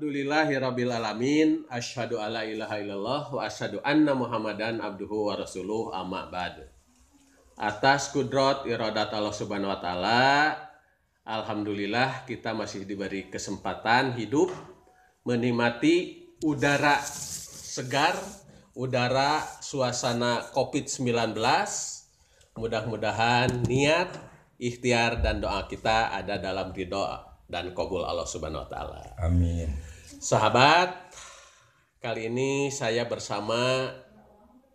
Alhamdulillahirabbil alamin asyhadu alla ilaha illallah wa asyhadu anna muhammadan abduhu wa rasuluh amma ba'du. Atas kudrat iradat Allah Subhanahu wa taala alhamdulillah kita masih diberi kesempatan hidup menikmati udara segar, udara suasana Covid-19. Mudah-mudahan niat, ikhtiar dan doa kita ada dalam ridho dan kabul Allah Subhanahu wa taala. Amin. Sahabat, kali ini saya bersama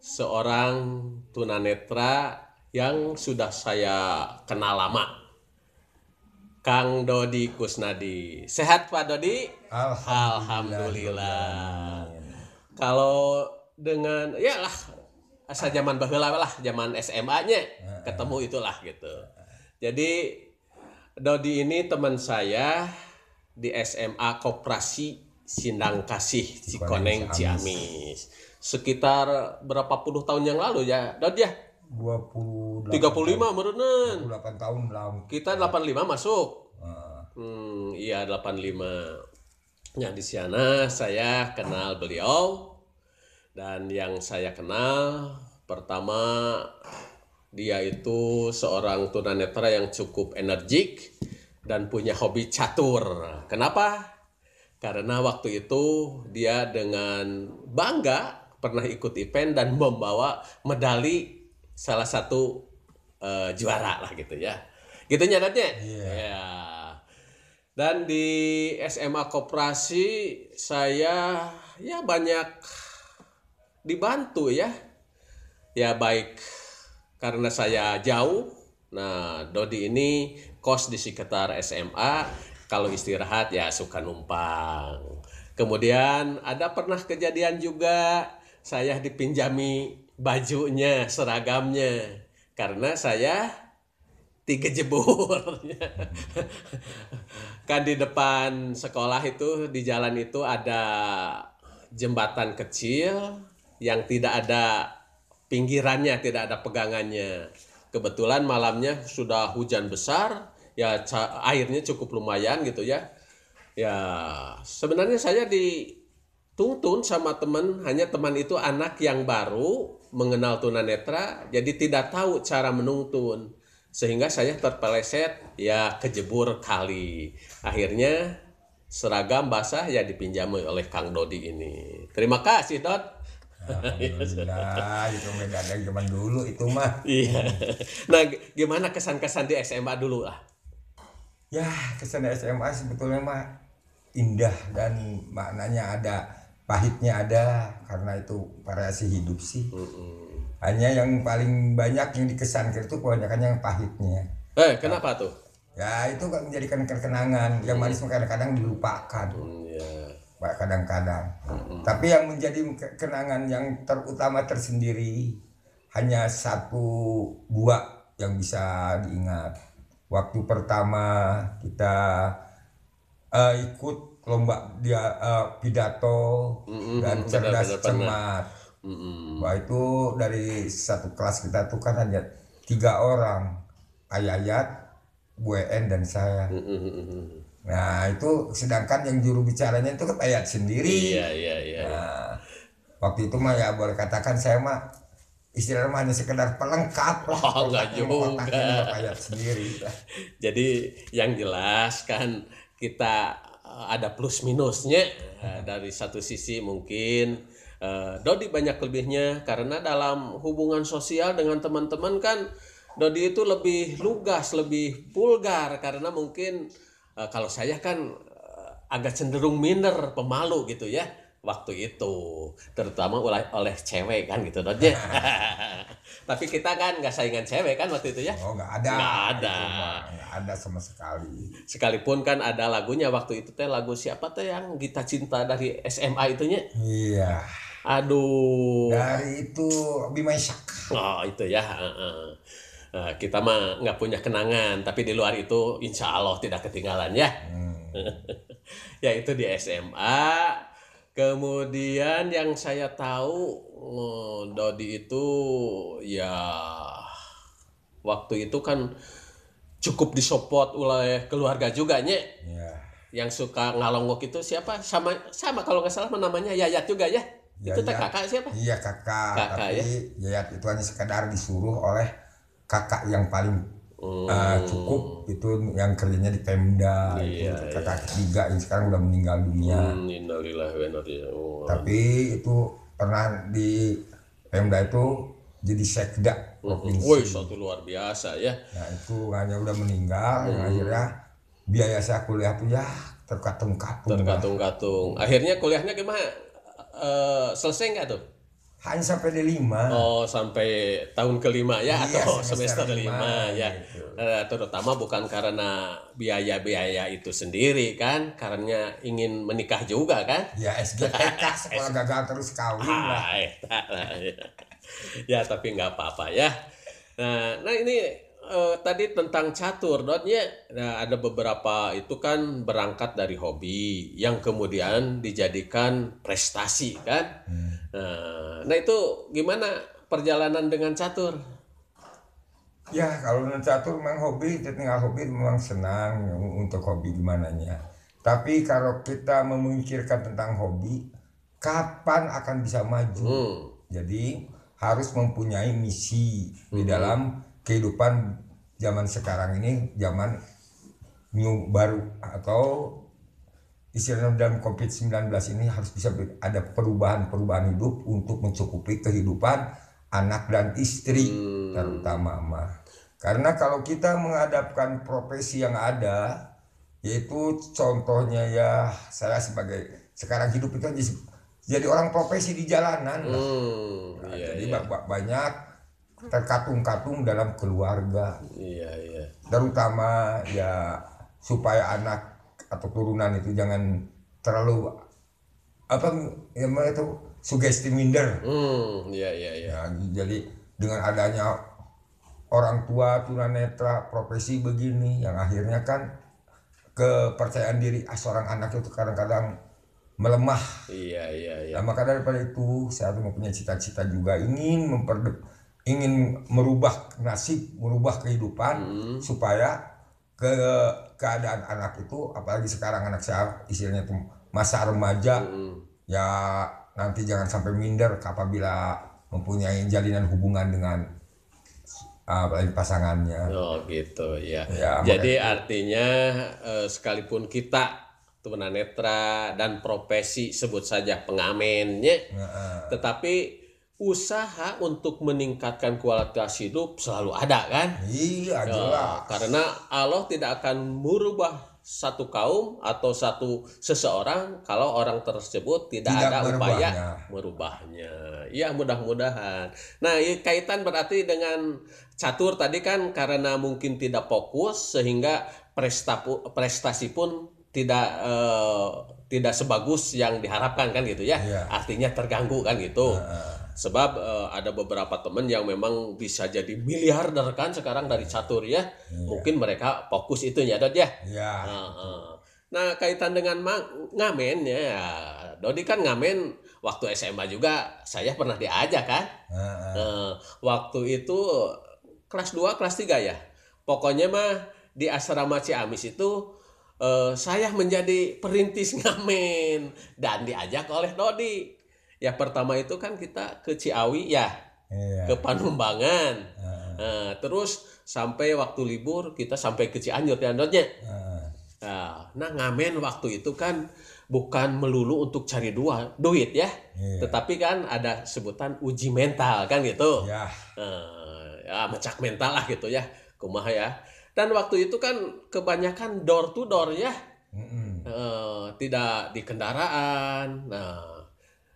seorang tunanetra yang sudah saya kenal lama. Kang Dodi Kusnadi. Sehat Pak Dodi? Alhamdulillah. Kalau dengan ya lah asal zaman baheula lah, zaman SMA-nya ketemu itulah gitu. Jadi Dodi ini teman saya di SMA Koperasi Sindang Kasih Cikoneng Ciamis. Sekitar berapa puluh tahun yang lalu ya, Dodi ya? 28 35 merenan. 28 tahun lalu. Kita 85 masuk. Nah, Hmm, iya 85. Nah, di sana saya kenal beliau dan yang saya kenal pertama dia itu seorang tunanetra yang cukup energik dan punya hobi catur. Kenapa? Karena waktu itu dia dengan bangga pernah ikut event dan membawa medali salah satu eh, juara lah gitu ya. Gitu nyadatnya? Iya. Ya. Dan di SMA Koperasi saya ya banyak dibantu ya. Ya baik karena saya jauh. Nah, Dodi ini kos di sekitar SMA. Kalau istirahat ya suka numpang. Kemudian ada pernah kejadian juga saya dipinjami bajunya, seragamnya. Karena saya tiga jebur. kan di depan sekolah itu di jalan itu ada jembatan kecil yang tidak ada pinggirannya, tidak ada pegangannya. Kebetulan malamnya sudah hujan besar, ya airnya cukup lumayan gitu ya. Ya, sebenarnya saya dituntun sama teman, hanya teman itu anak yang baru mengenal tunanetra, jadi tidak tahu cara menuntun. Sehingga saya terpeleset, ya kejebur kali. Akhirnya seragam basah ya dipinjami oleh Kang Dodi ini. Terima kasih, Dot. Alhamdulillah itu beda dari zaman dulu itu mah. Iya. Nah, gimana kesan-kesan di SMA dulu lah? Ya, kesan SMA sebetulnya mah indah dan maknanya ada pahitnya ada karena itu variasi hidup sih. Hanya yang paling banyak yang dikesankan itu kebanyakan yang pahitnya. Eh, kenapa tuh? Ya itu kan menjadikan kenangan yang manis kadang-kadang dilupakan. Hmm, ya. Pak, kadang-kadang. Tapi yang menjadi ke- kenangan yang terutama tersendiri hanya satu dua yang bisa diingat. Waktu pertama kita eh, ikut lomba dia eh, pidato Mm-mm, dan benar, cerdas benar, benar. cermat. Mm-mm. Wah itu dari satu kelas kita tuh kan hanya tiga orang, Ayayat, Bu En dan saya. Mm-mm. Nah itu sedangkan yang juru bicaranya itu kan ayat sendiri. Iya, iya, iya. Nah, waktu itu mah ya boleh katakan saya mah istilahnya mah hanya sekedar pelengkap lah. Oh, enggak juga. ayat sendiri. Jadi yang jelas kan kita eh, ada plus minusnya Eh, dari satu sisi mungkin eh, Dodi banyak lebihnya karena dalam hubungan sosial dengan teman-teman kan Dodi itu lebih lugas, lebih vulgar karena mungkin eh, kalau saya kan eh, agak cenderung minder, pemalu gitu ya waktu itu terutama oleh oleh cewek kan gitu Dodi. Tapi kita kan nggak saingan cewek kan waktu itu ya. Oh nggak ada. Nggak ada. Nggak ada sama sekali. sekalipun kan ada lagunya waktu itu teh lagu siapa teh yang Gita Cinta dari SMA itunya Iya. aduh Dari itu Bima Isyak. oh itu ya. Nah, kita mah nggak punya kenangan tapi di luar itu insya Allah tidak ketinggalan ya Hmm. ya itu di SMA kemudian yang saya tahu Dodi itu ya waktu itu kan cukup disupport oleh keluarga juga nye Iya. yang suka ngalonggok itu siapa? Sama sama kalau nggak salah namanya Yayat juga ya. itu teh Yayat. kakak siapa? Iya kakak, Kakak, tapi Yayat itu hanya sekedar disuruh oleh kakak yang paling uh, cukup itu yang kerjanya di Pemda itu Hmm. Iya, kakak ketiga yang sekarang udah meninggal dunia. Hmm, raji'un. Tapi itu pernah di Pemda itu jadi sekda provinsi. Woi, satu luar biasa ya. Nah itu hanya udah meninggal, Hmm. akhirnya biaya saya kuliah tuh ya terkatung-katung. Terkatung-katung. Akhirnya kuliahnya gimana? Eh, selesai nggak tuh? Hanya sampai di lima. Oh, sampai tahun kelima ya Iya, atau semester semester kelima lima, ya. gitu. Eh, terutama bukan karena biaya-biaya itu sendiri kan, karena ingin menikah juga kan? Ya SGTK sekolah gagal terus kawin lah. Ah, eta lah, ya. tapi nggak apa-apa ya. Nah, nah ini eh, tadi tentang catur, dotnya nah, ada beberapa itu kan berangkat dari hobi yang kemudian dijadikan prestasi kan. Nah, nah itu gimana perjalanan dengan catur? Ya kalau dengan catur memang hobi, tinggal hobi memang senang untuk hobi gimana nya. Tapi kalau kita memikirkan tentang hobi, kapan akan bisa maju? Hmm. Jadi harus mempunyai misi di dalam kehidupan zaman sekarang ini, zaman new baru atau istilahnya dalam COVID-19 ini harus bisa ada perubahan-perubahan hidup untuk mencukupi kehidupan anak dan istri terutama mah. Karena kalau kita menghadapkan profesi yang ada yaitu contohnya ya saya sebagai sekarang hidup itu jadi, jadi orang profesi di jalanan lah. Hmm, Nah, iya, jadi iya, ba- ba- banyak terkatung-katung dalam keluarga iya, iya. terutama ya supaya anak atau turunan itu jangan terlalu apa yang itu sugesti minder Hmm, iya, iya, iya. ya jadi dengan adanya orang tua tunanetra profesi begini yang akhirnya kan kepercayaan diri ah, seorang anak itu kadang-kadang melemah Iya, iya, iya. Nah, maka daripada itu saya tuh mempunyai cita-cita juga ingin memper ingin merubah nasib, merubah kehidupan supaya ke keadaan anak itu apalagi sekarang anak saya istilahnya tuh masa remaja ya nanti jangan sampai minder apabila mempunyai jalinan hubungan dengan apalagi pasangannya. Oh gitu ya. Ya, Jadi artinya eh, sekalipun kita tunanetra dan profesi sebut saja pengamennya, Heeh. tetapi usaha untuk meningkatkan kualitas hidup selalu ada kan? Iya Ya, jelas. karena Allah tidak akan merubah satu kaum atau satu seseorang kalau orang tersebut tidak, Tidak ada upaya merubahnya. Ya mudah-mudahan. Nah ini kaitan berarti dengan catur tadi kan karena mungkin tidak fokus sehingga prestapu- prestasi pun tidak eh, tidak sebagus yang diharapkan kan gitu ya. Iya. Artinya terganggu kan gitu. Sebab eh, ada beberapa teman yang memang bisa jadi miliarder kan sekarang dari catur ya. Mungkin mereka fokus itu ya Dot ya. Iya. Nah, eh. nah, kaitan dengan ngamen ya. Dodi kan ngamen waktu SMA juga saya pernah diajak kan. Heeh. Eh, waktu itu kelas 2 kelas 3 ya. Pokoknya mah di asrama Ciamis itu eh, saya menjadi perintis ngamen dan diajak oleh Dodi. Ya pertama itu kan kita ke Ciawi ya, Iya. ke Panumbangan. Heeh. Nah, terus sampai waktu libur kita sampai ke Cianjur ya Dotnya. Heeh. Nah, nah, ngamen waktu itu kan bukan melulu untuk cari dua duit ya, Iya. tetapi kan ada sebutan uji mental kan gitu. Ya. Eh, ya mecak mental lah gitu ya, kumaha ya. Dan waktu itu kan kebanyakan door to door ya, Mm-mm. Eh, tidak di kendaraan. Nah,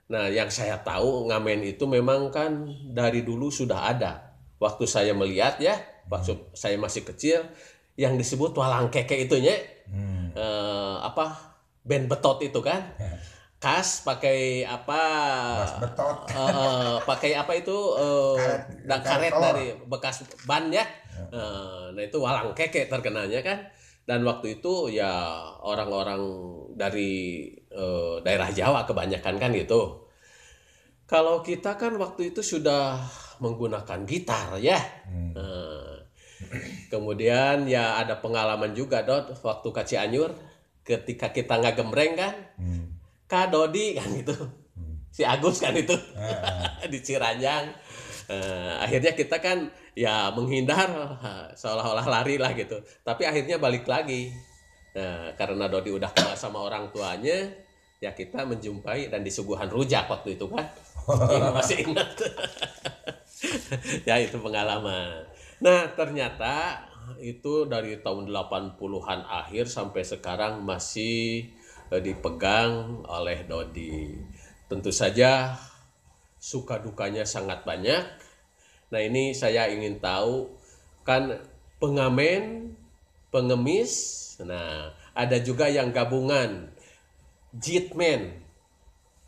nah yang saya tahu ngamen itu memang kan dari dulu sudah ada. Waktu saya melihat ya, waktu saya masih kecil, yang disebut walang keke itunya, Hmm. eh, apa band betot itu kan, kas pakai apa? Betot. Eh, eh, pakai apa itu? eh, Karet- da- karet dari bekas ban ya. Eh, nah itu walang keke terkenalnya kan. Dan waktu itu ya orang-orang dari eh, daerah Jawa kebanyakan kan gitu. Kalau kita kan waktu itu sudah menggunakan gitar ya. Hmm. Nah, kemudian ya ada pengalaman juga dot waktu ke Cianjur ketika kita nggak gembreng kan Hmm. Kak Dodi kan gitu si Agus kan itu Ah, di Ciranjang Eh, akhirnya kita kan ya menghindar seolah-olah lari lah gitu tapi akhirnya balik lagi Nah, karena Dodi udah kenal sama orang tuanya ya kita menjumpai dan disuguhan rujak waktu itu kan? Ini masih ingat. Ya itu pengalaman. Nah ternyata itu dari tahun 80-an akhir sampai sekarang masih eh, dipegang oleh Dodi. Tentu saja suka dukanya sangat banyak. Nah ini saya ingin tahu kan pengamen, pengemis, nah ada juga yang gabungan jitmen,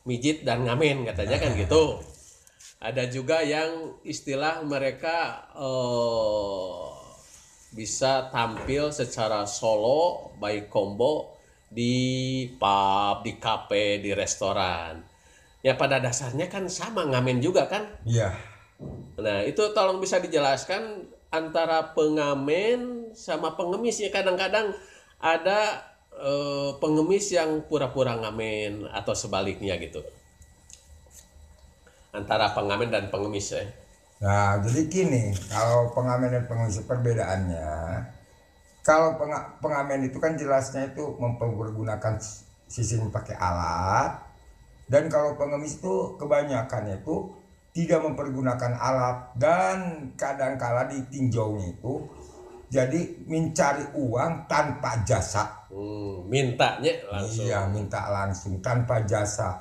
mijit dan ngamen katanya kan gitu. Ada juga yang istilah mereka eh, bisa tampil secara solo baik combo di pub, di kafe, di restoran. Ya pada dasarnya kan sama ngamen juga kan. Iya. Nah, itu tolong bisa dijelaskan antara pengamen sama pengemis ya kadang-kadang ada eh, pengemis yang pura-pura ngamen atau sebaliknya gitu. Antara pengamen dan pengemis ya. Nah, jadi gini, kalau pengamen dan pengemis perbedaannya, kalau penga- pengamen itu kan jelasnya itu mempergunakan sisinya pakai alat, dan kalau pengemis itu kebanyakannya itu tidak mempergunakan alat dan kadang-kala ditinjaunya itu jadi mencari uang tanpa jasa. Hmm, mintanya langsung. Iya, minta langsung tanpa jasa.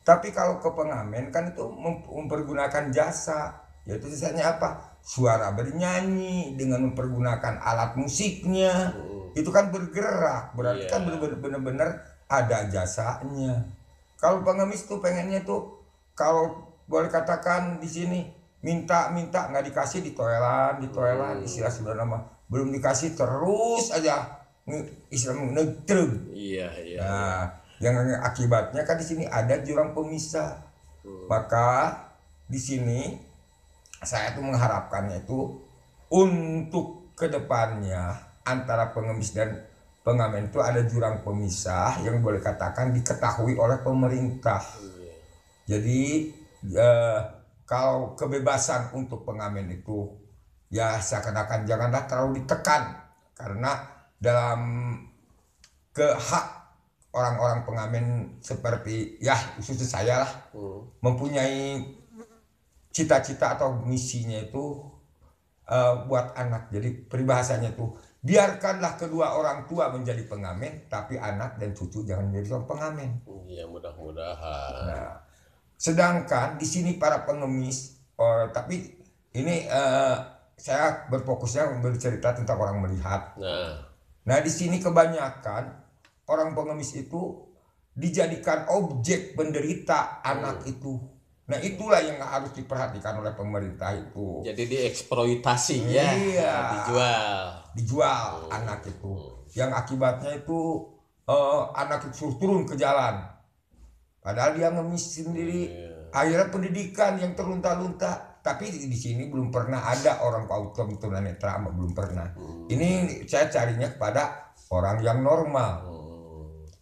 Tapi kalau ke pengamen kan itu mem- mempergunakan jasa. Yaitu sisanya apa? Suara bernyanyi dengan mempergunakan alat musiknya. Itu kan bergerak, berarti Iya. kan bener- bener-bener ada jasanya. Kalau pengemis tuh pengennya tuh kalau boleh katakan di sini minta-minta nggak dikasih ditoelan, ditoelan istilah sudah nama belum dikasih terus aja istilah netrug. Iya, iya. Nah, yang akibatnya kan di sini ada jurang pemisah. Maka di sini saya tuh mengharapkannya itu untuk ke depannya antara pengemis dan pengamen itu ada jurang pemisah yang boleh katakan diketahui oleh pemerintah. Jadi eh, kalau kebebasan untuk pengamen itu ya seakan-akan janganlah terlalu ditekan karena dalam ke hak orang-orang pengamen seperti ya khususnya saya lah Hmm. mempunyai cita-cita atau misinya itu eh, buat anak jadi peribahasanya itu biarkanlah kedua orang tua menjadi pengamen tapi anak dan cucu jangan menjadi seorang pengamen Iya, mudah-mudahan. Nah, sedangkan di sini para pengemis, oh, tapi ini eh, saya berfokusnya bercerita tentang orang melihat. Nah, Nah, di sini kebanyakan orang pengemis itu dijadikan objek penderita anak itu. Nah, itulah yang harus diperhatikan oleh pemerintah itu. jadi dieksploitasi ya, Iya. dijual. Dijual anak itu. Yang akibatnya itu eh, anak itu suruh turun ke jalan. Padahal dia ngemis sendiri. Akhirnya pendidikan yang terlunta-lunta. Tapi di di sini belum pernah ada orang autom tunanetra belum pernah. Ini saya carinya kepada orang yang normal.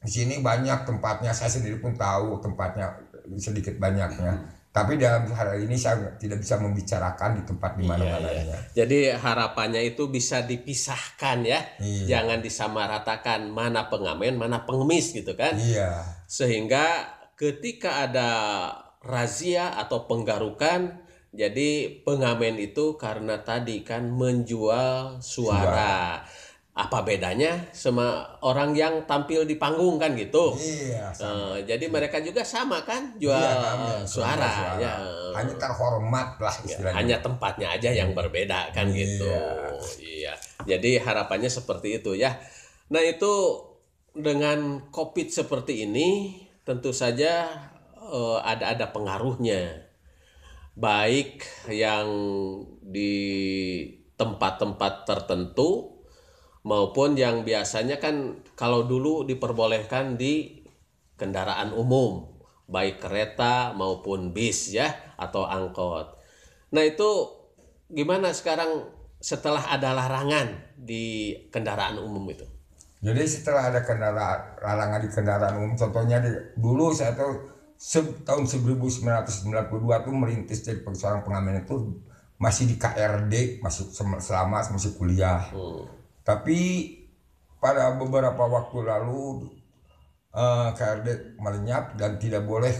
Di sini banyak tempatnya, saya sendiri pun tahu tempatnya sedikit banyaknya. Tapi dalam hal ini saya tidak bisa membicarakan di tempat di mana-mana. Iya, iya. Jadi harapannya itu bisa dipisahkan ya. Iya. Jangan disamaratakan mana pengamen, mana pengemis gitu kan. Iya. Sehingga ketika ada razia atau penggarukan jadi pengamen itu karena tadi kan menjual suara. Apa bedanya sama orang yang tampil di panggung kan gitu. Iya. Eh, jadi mereka juga sama kan jual Iya, suara, suara. ya. Hanya terhormat lah Ya, istilahnya. hanya tempatnya aja yang berbeda kan gitu. Iya. Jadi harapannya seperti itu ya. Nah, itu dengan Covid seperti ini tentu saja eh, ada ada pengaruhnya. Baik yang di tempat-tempat tertentu maupun yang biasanya kan kalau dulu diperbolehkan di kendaraan umum, baik kereta maupun bis ya atau angkot. Nah, itu gimana sekarang setelah ada larangan di kendaraan umum itu? Jadi setelah ada kendaraan larangan di kendaraan umum, contohnya di, dulu saya tuh tahun 1992 tuh merintis jadi seorang pengamen itu masih di KRD, masih selama masih kuliah. Hmm. Tapi pada beberapa waktu lalu eh, KRD melenyap dan tidak boleh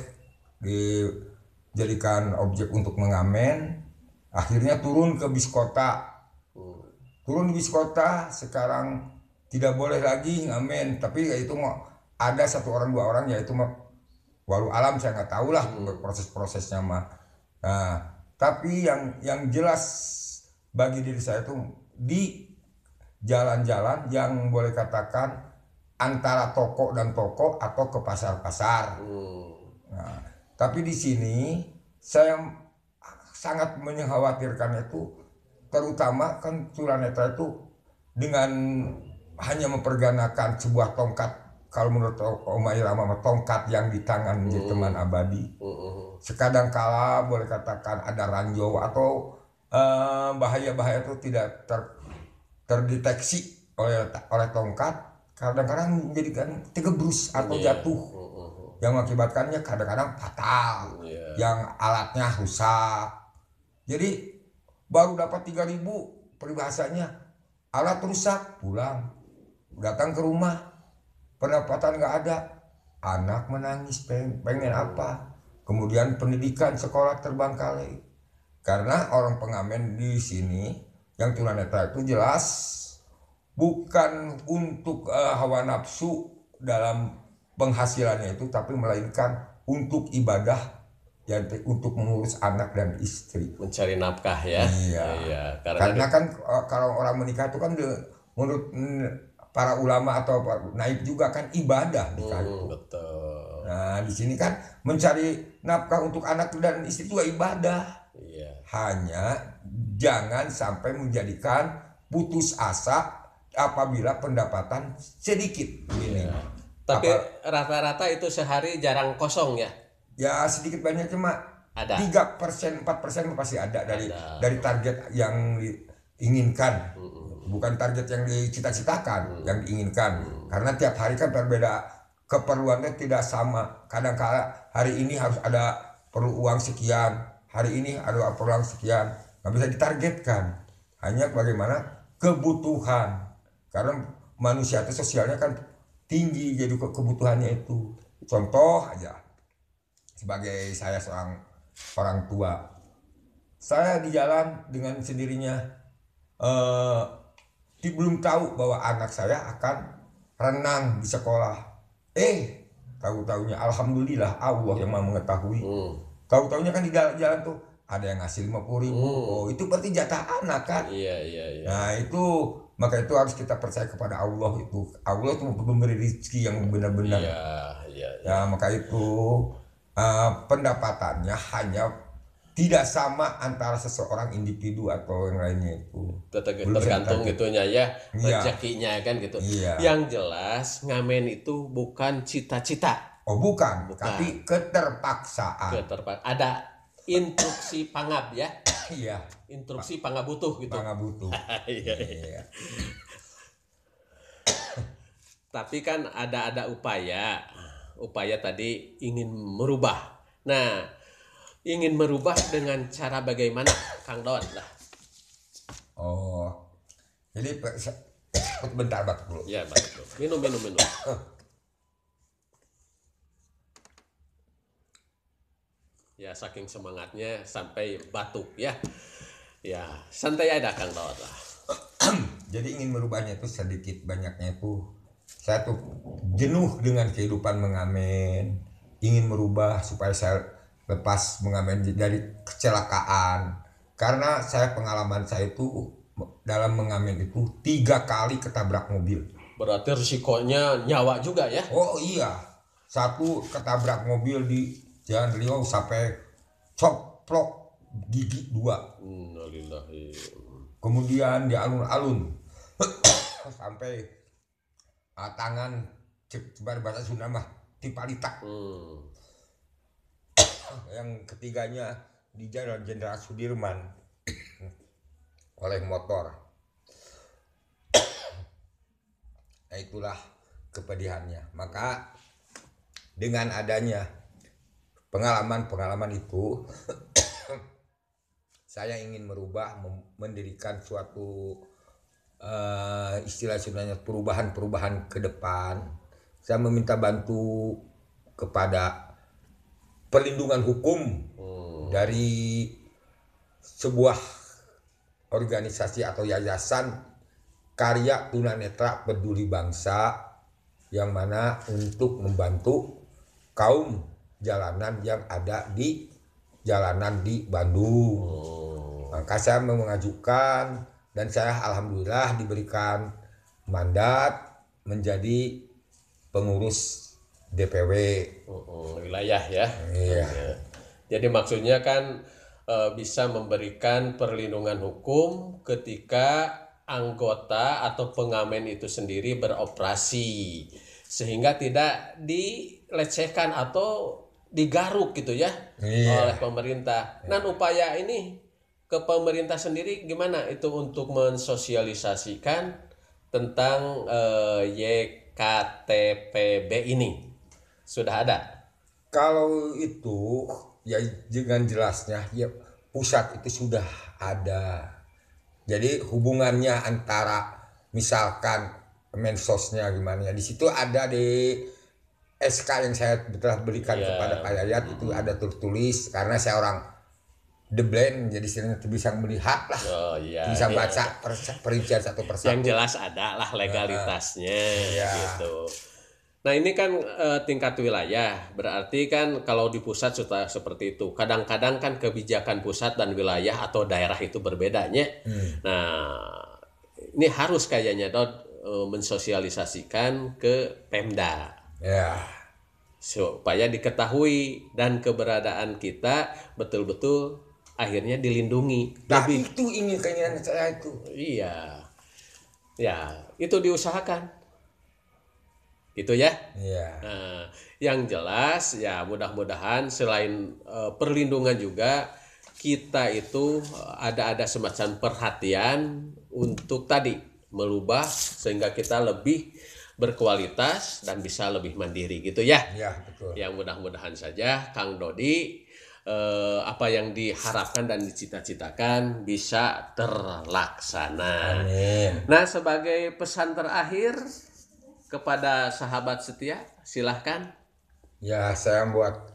dijadikan objek untuk mengamen. Akhirnya turun ke bis kota. Turun di bis kota sekarang tidak boleh lagi ngamen. Tapi ya itu mau ada satu orang dua orang yaitu walau alam saya nggak tahu lah proses-prosesnya mah. Nah, tapi yang yang jelas bagi diri saya itu di jalan-jalan yang boleh katakan antara toko dan toko atau ke pasar-pasar. Hmm. Nah, tapi di sini saya sangat mengkhawatirkan itu terutama kan tunanetra itu dengan hanya mempergunakan sebuah tongkat kalau menurut Om Irama mah tongkat yang di tangan menjadi teman abadi Hmm. sekadang kala boleh katakan ada ranjau atau eh, bahaya-bahaya itu tidak ter, terdeteksi oleh oleh tongkat kadang-kadang menjadikan tegebrus atau Iya. jatuh Hmm. yang mengakibatkannya kadang-kadang fatal Iya. yang alatnya rusak jadi baru dapat 3000 peribahasanya alat rusak pulang datang ke rumah pendapatan nggak ada anak menangis pengen, pengen apa kemudian pendidikan sekolah terbangkalai karena orang pengamen di sini yang tunanetra itu jelas bukan untuk eh, hawa nafsu dalam penghasilannya itu tapi melainkan untuk ibadah dan untuk mengurus anak dan istri Mencari nafkah ya. Iya. Karena, karena kan eh, kalau orang menikah itu kan menurut para ulama atau para naib juga kan ibadah nikah itu. Hmm, betul. Nah di sini kan mencari nafkah untuk anak dan istri juga ibadah. Iya. Hanya jangan sampai menjadikan putus asa apabila pendapatan sedikit ini. Iya. Tapi rata-rata itu sehari jarang kosong ya. Ya sedikit banyak cuma Ada. tiga persen empat persen pasti ada dari Ada. dari target yang diinginkan. Bukan target yang dicita-citakan yang diinginkan. Karena tiap hari kan berbeda. Keperluannya tidak sama. Kadang kala hari ini harus ada perlu uang sekian hari ini ada perlu uang sekian. Nggak bisa ditargetkan. Hanya bagaimana? Kebutuhan. Karena manusia itu sosialnya kan tinggi jadi ke- kebutuhannya itu. Contoh aja. Sebagai saya seorang orang tua. Saya di jalan dengan sendirinya eh di- belum tahu bahwa anak saya akan renang di sekolah. Eh tahu taunya alhamdulillah Allah yang maha mengetahui. Hmm. tahu taunya kan di jalan, jalan tuh ada yang ngasih lima ribu. Oh itu berarti jatah anak kan? Iya, iya, iya. nah itu maka itu harus kita percaya kepada Allah itu. Allah itu memberi rezeki yang benar-benar. Iya, iya. Ya maka itu eh, pendapatannya hanya tidak sama antara seseorang individu atau yang lainnya itu. Belum tergantung gitunya ya Iya. rezekinya kan gitu. Iya. Yang jelas ngamen itu bukan cita-cita, Oh bukan, Bukan. tapi keterpaksaan. keterpa ada instruksi pangab ya, Iya, instruksi pangabutuh gitu. bangga butuh. Iya, iya. Iya. Tapi kan ada ada upaya, upaya tadi ingin merubah. Nah, ingin merubah dengan cara bagaimana, Kang Don lah. Oh, jadi bentar batuk dulu. Ya, betul. Minum, minum, minum. Ya, saking semangatnya sampai batuk ya. Ya, santai aja Kang Don lah. Jadi ingin merubahnya itu sedikit banyaknya itu saya tuh jenuh dengan kehidupan mengamen, ingin merubah supaya saya lepas mengamen dari kecelakaan. Karena saya pengalaman saya itu dalam mengamen itu tiga kali ketabrak mobil. Berarti risikonya nyawa juga ya. Oh iya, satu ketabrak mobil di Jalan Riau sampai coplok gigi dua. Kemudian di alun-alun sampai ah, tangan cek sebar bahasa Sunda mah tipalita Hmm. Yang ketiganya di jalan Jenderal Sudirman oleh motor Nah, itulah kepedihannya. Maka dengan adanya pengalaman-pengalaman itu saya ingin merubah mendirikan suatu uh, istilah sebenarnya perubahan-perubahan ke depan. Saya meminta bantu kepada perlindungan hukum hmm. dari sebuah organisasi atau yayasan karya tunanetra peduli bangsa yang mana untuk membantu kaum jalanan yang ada di jalanan di Bandung. Oh. Maka saya mengajukan dan saya alhamdulillah diberikan mandat menjadi pengurus DPW wilayah ya. Iya. Jadi maksudnya kan e, bisa memberikan perlindungan hukum ketika anggota atau pengamen itu sendiri beroperasi sehingga tidak dilecehkan atau digaruk gitu ya iya. oleh pemerintah. Iya. Dan upaya ini ke pemerintah sendiri gimana itu untuk mensosialisasikan tentang eh, YKTPB ini sudah ada? Kalau itu ya dengan jelasnya ya pusat itu sudah ada. Jadi hubungannya antara misalkan mensosnya gimana ya di situ ada di SK yang saya telah berikan yeah. kepada Pak Yayat itu ada tertulis karena saya orang the blend jadi sering bisa melihat lah oh, iya, bisa iya. baca per, perincian satu persatu yang jelas ada lah legalitasnya uh, iya. gitu nah ini kan uh, tingkat wilayah berarti kan kalau di pusat sudah seperti itu kadang-kadang kan kebijakan pusat dan wilayah atau daerah itu berbedanya hmm. nah ini harus kayaknya dot uh, mensosialisasikan ke Pemda Ya. Supaya diketahui dan keberadaan kita betul-betul akhirnya dilindungi. Nah, Lebih, itu ingin keinginan saya itu. Iya. Ya, itu diusahakan. Gitu ya. Iya. Nah, yang jelas ya mudah-mudahan selain uh, perlindungan juga kita itu ada ada semacam perhatian untuk tadi melubah sehingga kita lebih berkualitas dan bisa lebih mandiri gitu ya. Ya betul. Yang mudah-mudahan saja Kang Dodi eh, apa yang diharapkan dan dicita-citakan bisa terlaksana. Amin. Nah sebagai pesan terakhir kepada sahabat setia silahkan. Ya saya buat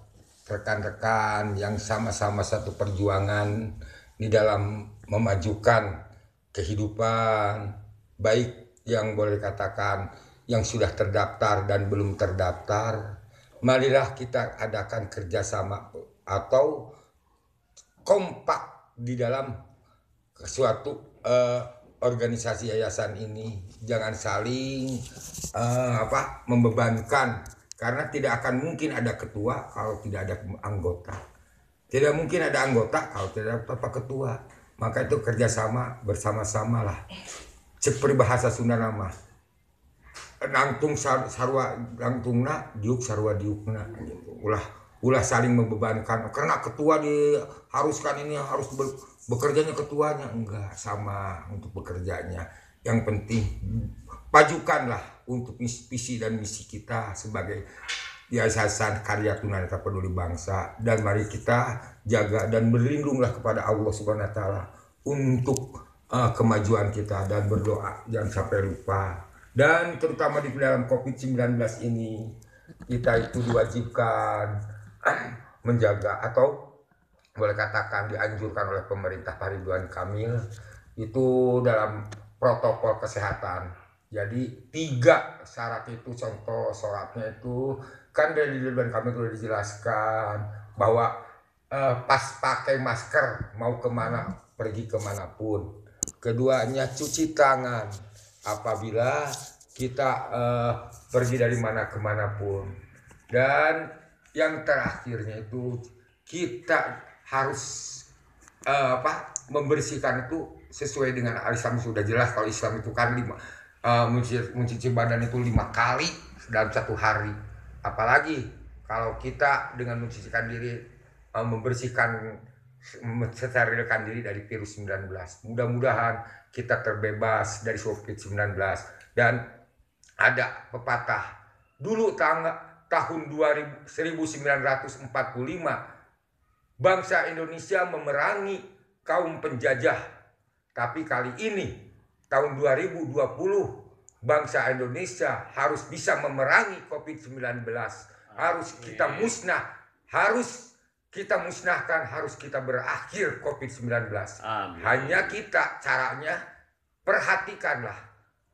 rekan-rekan yang sama-sama satu perjuangan di dalam memajukan kehidupan baik yang boleh katakan yang sudah terdaftar dan belum terdaftar, marilah kita adakan kerjasama atau kompak di dalam suatu uh, organisasi yayasan ini. Jangan saling uh, apa membebankan karena tidak akan mungkin ada ketua kalau tidak ada anggota. Tidak mungkin ada anggota kalau tidak ada ketua. Maka itu kerjasama bersama-sama lah. Seperti bahasa Sunda nama nangtung sar, sarwa nangtungna diuk sarwa diukna gitu. ulah ulah saling membebankan karena ketua diharuskan ini harus bekerjanya ketuanya? Enggak sama untuk bekerjanya. Yang penting pajukanlah untuk misi, dan misi kita sebagai Yayasan Karya Tunanetra Peduli Bangsa. Dan mari kita jaga dan berlindunglah kepada Allah Subhanahu wa taala untuk uh, kemajuan kita dan berdoa. Jangan sampai lupa. Dan terutama di dalam COVID-19 ini kita itu diwajibkan menjaga atau boleh katakan dianjurkan oleh pemerintah Pak Ridwan Kamil itu dalam protokol kesehatan. Jadi tiga syarat itu contoh syaratnya itu kan dari Ridwan Kamil sudah dijelaskan bahwa eh, pas pakai masker mau ke mana pergi ke mana pun. Keduanya cuci tangan apabila kita uh, pergi dari mana ke pun dan yang terakhirnya itu kita harus uh, apa membersihkan itu sesuai dengan Islam sudah jelas. Kalau Islam itu kan lima uh, mencuci badan itu lima kali dalam satu hari. Apalagi kalau kita dengan mencucikan diri uh, membersihkan mensterilkan diri dari virus 19 mudah-mudahan kita terbebas dari COVID-19 dan ada pepatah dulu tangga, tahun 2000, 1945 bangsa Indonesia memerangi kaum penjajah. Tapi kali ini tahun 2020 bangsa Indonesia harus bisa memerangi COVID-19. Harus kita musnah, harus kita musnahkan, harus kita berakhir COVID-19. Hanya kita caranya perhatikanlah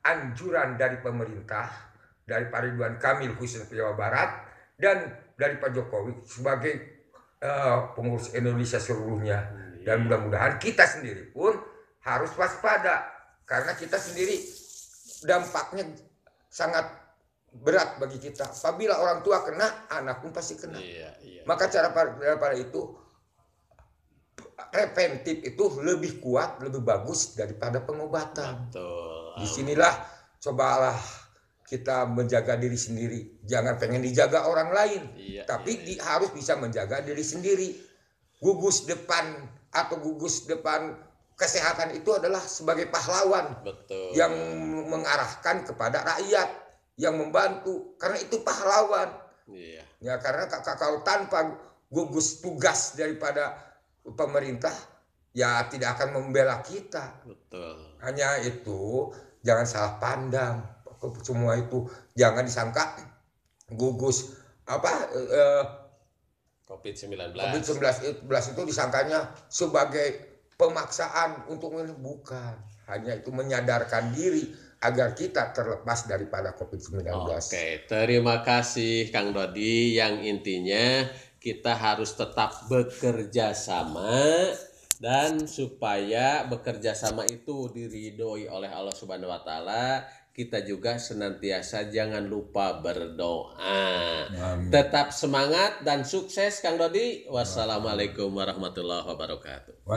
anjuran dari pemerintah, dari Pak Ridwan Kamil khusus Jawa Barat dan dari Pak Jokowi sebagai uh, pengurus Indonesia seluruhnya. Dan mudah-mudahan kita sendiri pun harus waspada karena kita sendiri dampaknya sangat berat bagi kita. Apabila orang tua kena, anak pun pasti kena. Iya, iya. Maka cara pada, pada itu preventif itu lebih kuat, lebih bagus daripada pengobatan. Betul. Di sinilah cobalah kita menjaga diri sendiri. Jangan pengen dijaga orang lain, iya, tapi iya, iya. Di, harus bisa menjaga diri sendiri. Gugus depan atau gugus depan kesehatan itu adalah sebagai pahlawan Betul. yang mengarahkan kepada rakyat yang membantu karena itu pahlawan iya. ya karena kalau tanpa gugus tugas daripada pemerintah ya tidak akan membela kita Betul. hanya itu jangan salah pandang semua itu jangan disangka gugus apa eh, COVID-19 COVID-19 itu disangkanya sebagai pemaksaan untuk bukan hanya itu menyadarkan diri agar kita terlepas daripada COVID-19. Oke, terima kasih Kang Dodi. Yang intinya kita harus tetap bekerja sama dan supaya bekerja sama itu diridhoi oleh Allah Subhanahu wa taala, kita juga senantiasa jangan lupa berdoa. Amin. Tetap semangat dan sukses Kang Dodi. Wassalamualaikum warahmatullahi wabarakatuh.